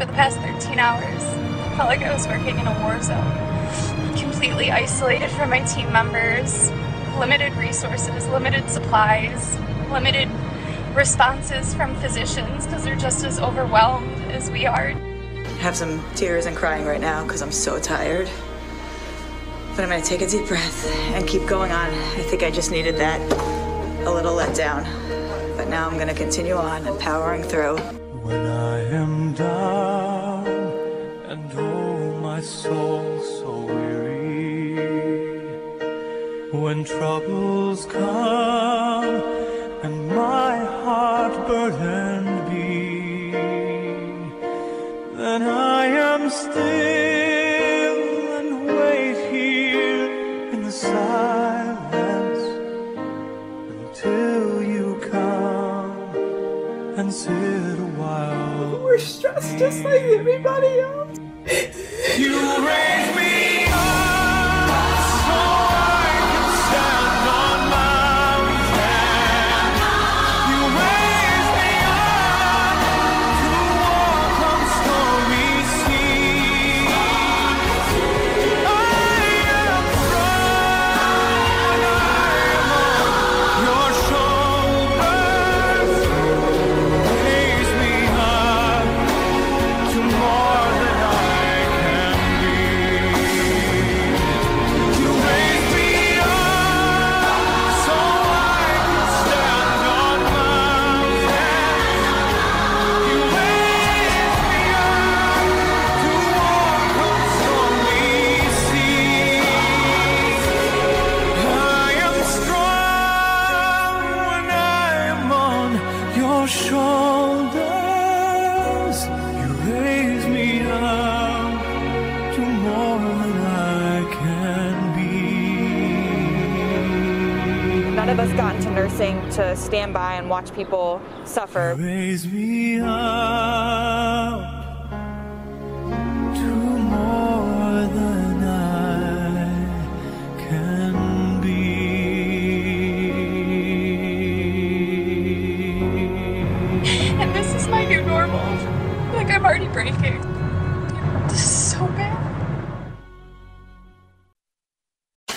For the past 13 hours, I felt like I was working in a war zone. Completely isolated from my team members, limited resources, limited supplies, limited responses from physicians because they're just as overwhelmed as we are. have some tears and crying right now because I'm so tired. But I'm gonna take a deep breath and keep going on. I think I just needed that a little let down. But now I'm gonna continue on and powering through. When I am down and oh my soul so weary. When troubles come and my heart burdened be Then I am still a while. We're stressed just like everybody else. You raise me of us got into nursing to stand by and watch people suffer. Raise me up to more than I can be. And this is my new normal. Like I'm already breaking. This is so bad.